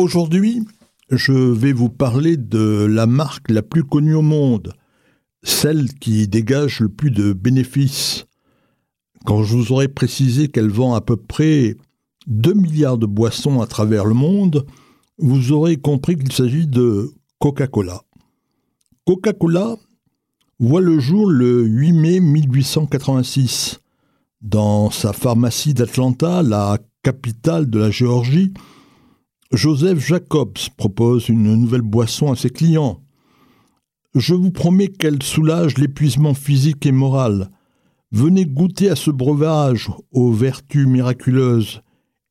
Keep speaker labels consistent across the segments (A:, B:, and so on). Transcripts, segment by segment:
A: Aujourd'hui, je vais vous parler de la marque la plus connue au monde, celle qui dégage le plus de bénéfices. Quand je vous aurai précisé qu'elle vend à peu près 2 milliards de boissons à travers le monde, vous aurez compris qu'il s'agit de Coca-Cola. Coca-Cola voit le jour le 8 mai 1886. Dans sa pharmacie d'Atlanta, la capitale de la Géorgie, Joseph Jacobs propose une nouvelle boisson à ses clients. Je vous promets qu'elle soulage l'épuisement physique et moral. Venez goûter à ce breuvage aux vertus miraculeuses.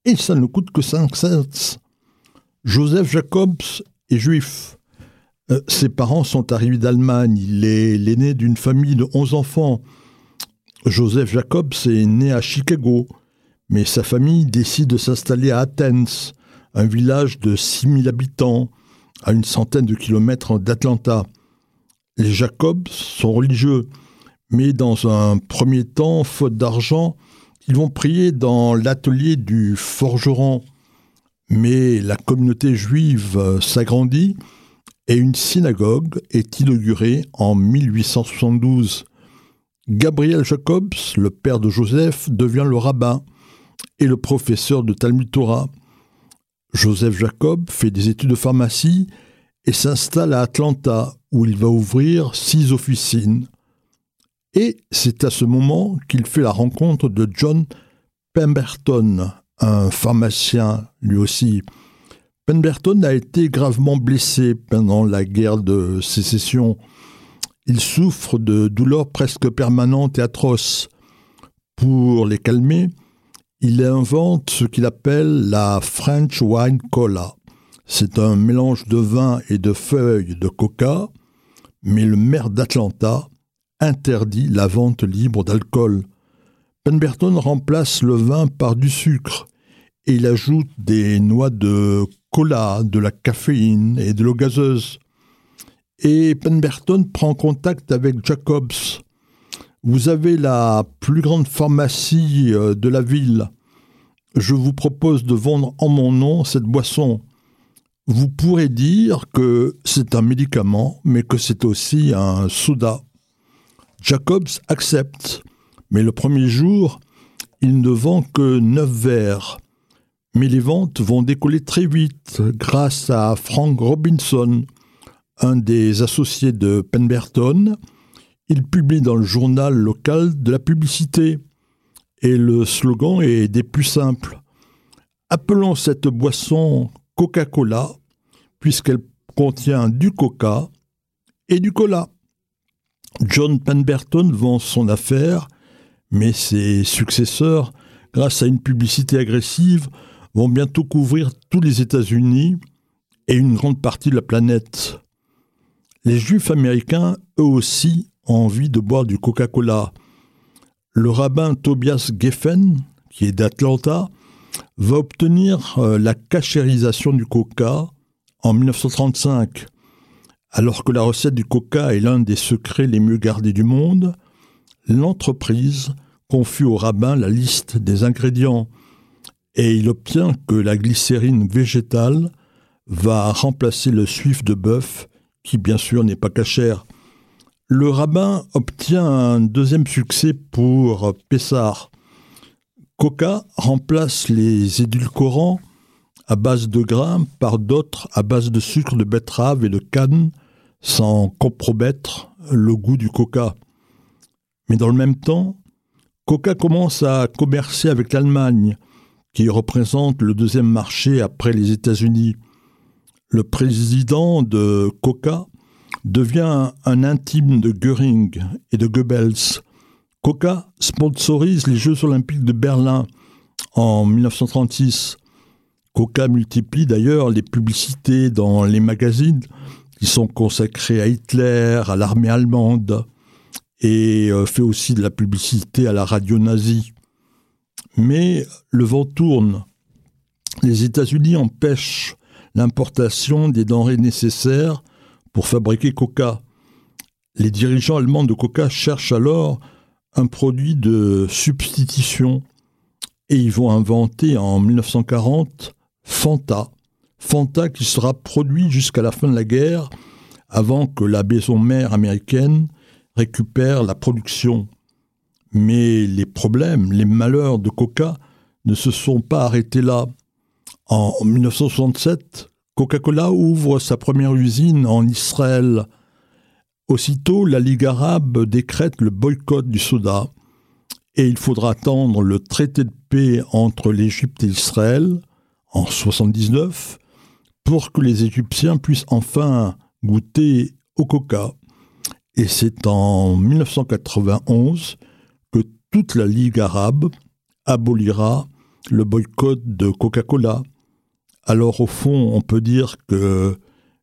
A: Et ça ne coûte que 5 cents. Joseph Jacobs est juif. Euh, ses parents sont arrivés d'Allemagne. Il est l'aîné d'une famille de 11 enfants. Joseph Jacobs est né à Chicago, mais sa famille décide de s'installer à Athens un village de 6000 habitants à une centaine de kilomètres d'Atlanta. Les Jacobs sont religieux, mais dans un premier temps, faute d'argent, ils vont prier dans l'atelier du forgeron. Mais la communauté juive s'agrandit et une synagogue est inaugurée en 1872. Gabriel Jacobs, le père de Joseph, devient le rabbin et le professeur de Talmud Torah. Joseph Jacob fait des études de pharmacie et s'installe à Atlanta où il va ouvrir six officines. Et c'est à ce moment qu'il fait la rencontre de John Pemberton, un pharmacien lui aussi. Pemberton a été gravement blessé pendant la guerre de sécession. Il souffre de douleurs presque permanentes et atroces. Pour les calmer, il invente ce qu'il appelle la French Wine Cola. C'est un mélange de vin et de feuilles de coca, mais le maire d'Atlanta interdit la vente libre d'alcool. Pemberton remplace le vin par du sucre et il ajoute des noix de cola, de la caféine et de l'eau gazeuse. Et Pemberton prend contact avec Jacobs, vous avez la plus grande pharmacie euh, de la ville. Je vous propose de vendre en mon nom cette boisson. Vous pourrez dire que c'est un médicament, mais que c'est aussi un soda. Jacobs accepte, mais le premier jour, il ne vend que neuf verres. Mais les ventes vont décoller très vite grâce à Frank Robinson, un des associés de Pemberton, il publie dans le journal local de la publicité. Et le slogan est des plus simples. Appelons cette boisson Coca-Cola, puisqu'elle contient du coca et du cola. John Pemberton vend son affaire, mais ses successeurs, grâce à une publicité agressive, vont bientôt couvrir tous les États-Unis et une grande partie de la planète. Les Juifs américains, eux aussi, envie de boire du Coca-Cola. Le rabbin Tobias Geffen, qui est d'Atlanta, va obtenir euh, la cachérisation du coca en 1935. Alors que la recette du coca est l'un des secrets les mieux gardés du monde, l'entreprise confie au rabbin la liste des ingrédients et il obtient que la glycérine végétale va remplacer le suif de bœuf, qui bien sûr n'est pas cachère. Le rabbin obtient un deuxième succès pour Pessar. Coca remplace les édulcorants à base de grains par d'autres à base de sucre de betterave et de canne sans compromettre le goût du coca. Mais dans le même temps, Coca commence à commercer avec l'Allemagne, qui représente le deuxième marché après les États-Unis. Le président de Coca devient un intime de Göring et de Goebbels. Coca sponsorise les Jeux olympiques de Berlin en 1936. Coca multiplie d'ailleurs les publicités dans les magazines qui sont consacrés à Hitler, à l'armée allemande, et euh, fait aussi de la publicité à la radio nazie. Mais le vent tourne. Les États-Unis empêchent l'importation des denrées nécessaires pour fabriquer Coca. Les dirigeants allemands de Coca cherchent alors un produit de substitution et ils vont inventer en 1940 Fanta, Fanta qui sera produit jusqu'à la fin de la guerre avant que la maison mère américaine récupère la production. Mais les problèmes, les malheurs de Coca ne se sont pas arrêtés là. En 1967, Coca-Cola ouvre sa première usine en Israël. Aussitôt, la Ligue arabe décrète le boycott du soda et il faudra attendre le traité de paix entre l'Égypte et Israël en 1979 pour que les Égyptiens puissent enfin goûter au coca. Et c'est en 1991 que toute la Ligue arabe abolira le boycott de Coca-Cola. Alors au fond, on peut dire que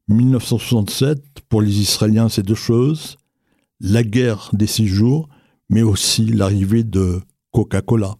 A: 1967, pour les Israéliens, c'est deux choses. La guerre des six jours, mais aussi l'arrivée de Coca-Cola.